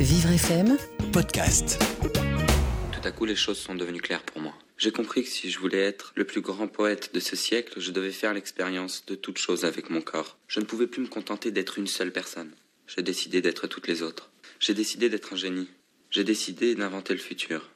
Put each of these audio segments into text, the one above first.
Vivre FM podcast. Tout à coup, les choses sont devenues claires pour moi. J'ai compris que si je voulais être le plus grand poète de ce siècle, je devais faire l'expérience de toute chose avec mon corps. Je ne pouvais plus me contenter d'être une seule personne. J'ai décidé d'être toutes les autres. J'ai décidé d'être un génie. J'ai décidé d'inventer le futur.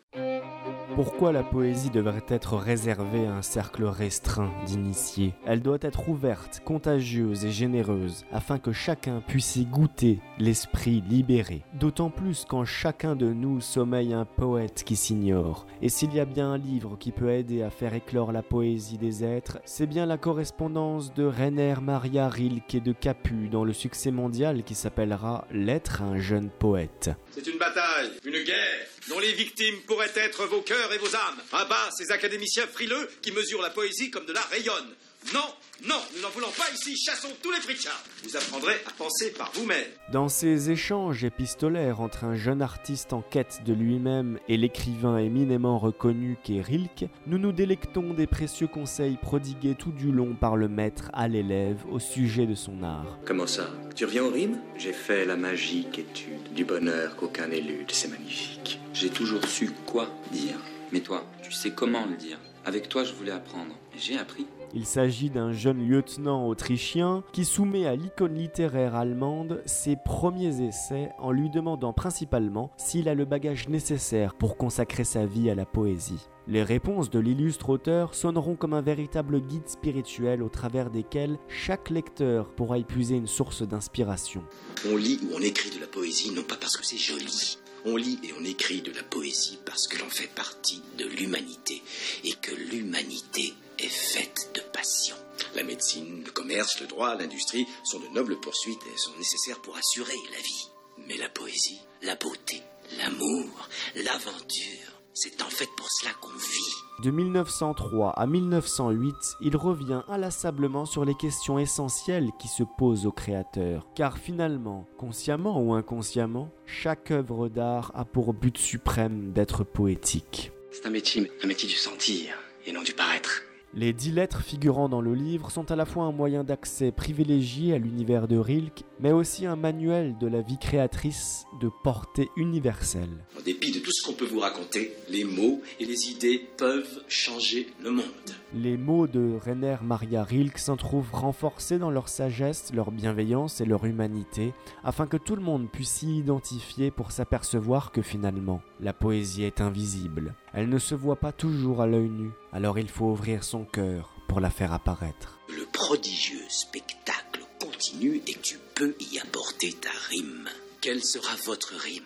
Pourquoi la poésie devrait être réservée à un cercle restreint d'initiés? Elle doit être ouverte, contagieuse et généreuse, afin que chacun puisse y goûter l'esprit libéré. D'autant plus quand chacun de nous sommeille un poète qui s'ignore. Et s'il y a bien un livre qui peut aider à faire éclore la poésie des êtres, c'est bien la correspondance de Rainer Maria Rilke et de Capu dans le succès mondial qui s'appellera L'être un jeune poète. C'est une bataille, une guerre, dont les victimes pourraient être vos cœurs et vos âmes. À bas ces académiciens frileux qui mesurent la poésie comme de la rayonne. Non, non, nous n'en voulons pas ici, chassons tous les pritchards. Vous apprendrez à penser par vous-même. Dans ces échanges épistolaires entre un jeune artiste en quête de lui-même et l'écrivain éminemment reconnu qu'est Rilke, nous nous délectons des précieux conseils prodigués tout du long par le maître à l'élève au sujet de son art. Comment ça? Tu reviens aux rimes? J'ai fait la magique étude du bonheur qu'aucun n'élude, c'est magnifique. J'ai toujours su quoi dire. Mais toi, tu sais comment le dire. Avec toi, je voulais apprendre. Et j'ai appris. Il s'agit d'un jeune lieutenant autrichien qui soumet à l'icône littéraire allemande ses premiers essais en lui demandant principalement s'il a le bagage nécessaire pour consacrer sa vie à la poésie. Les réponses de l'illustre auteur sonneront comme un véritable guide spirituel au travers desquels chaque lecteur pourra y puiser une source d'inspiration. On lit ou on écrit de la poésie non pas parce que c'est joli. On lit et on écrit de la poésie parce que l'on fait partie de l'humanité et que l'humanité est faite de passion. La médecine, le commerce, le droit, l'industrie sont de nobles poursuites et sont nécessaires pour assurer la vie. Mais la poésie, la beauté, l'amour, l'aventure, c'est en fait pour cela qu'on vit. De 1903 à 1908, il revient inlassablement sur les questions essentielles qui se posent au créateur. Car finalement, consciemment ou inconsciemment, chaque œuvre d'art a pour but suprême d'être poétique. C'est un métier, un métier du sentir et non du paraître. Les dix lettres figurant dans le livre sont à la fois un moyen d'accès privilégié à l'univers de Rilke, mais aussi un manuel de la vie créatrice de portée universelle. En dépit de tout ce qu'on peut vous raconter, les mots et les idées peuvent changer le monde. Les mots de Rainer Maria Rilke s'en trouvent renforcés dans leur sagesse, leur bienveillance et leur humanité, afin que tout le monde puisse s'y identifier pour s'apercevoir que finalement, la poésie est invisible. Elle ne se voit pas toujours à l'œil nu, alors il faut ouvrir son cœur pour la faire apparaître. Le prodigieux spectacle continue et tu peux y apporter ta rime. Quelle sera votre rime?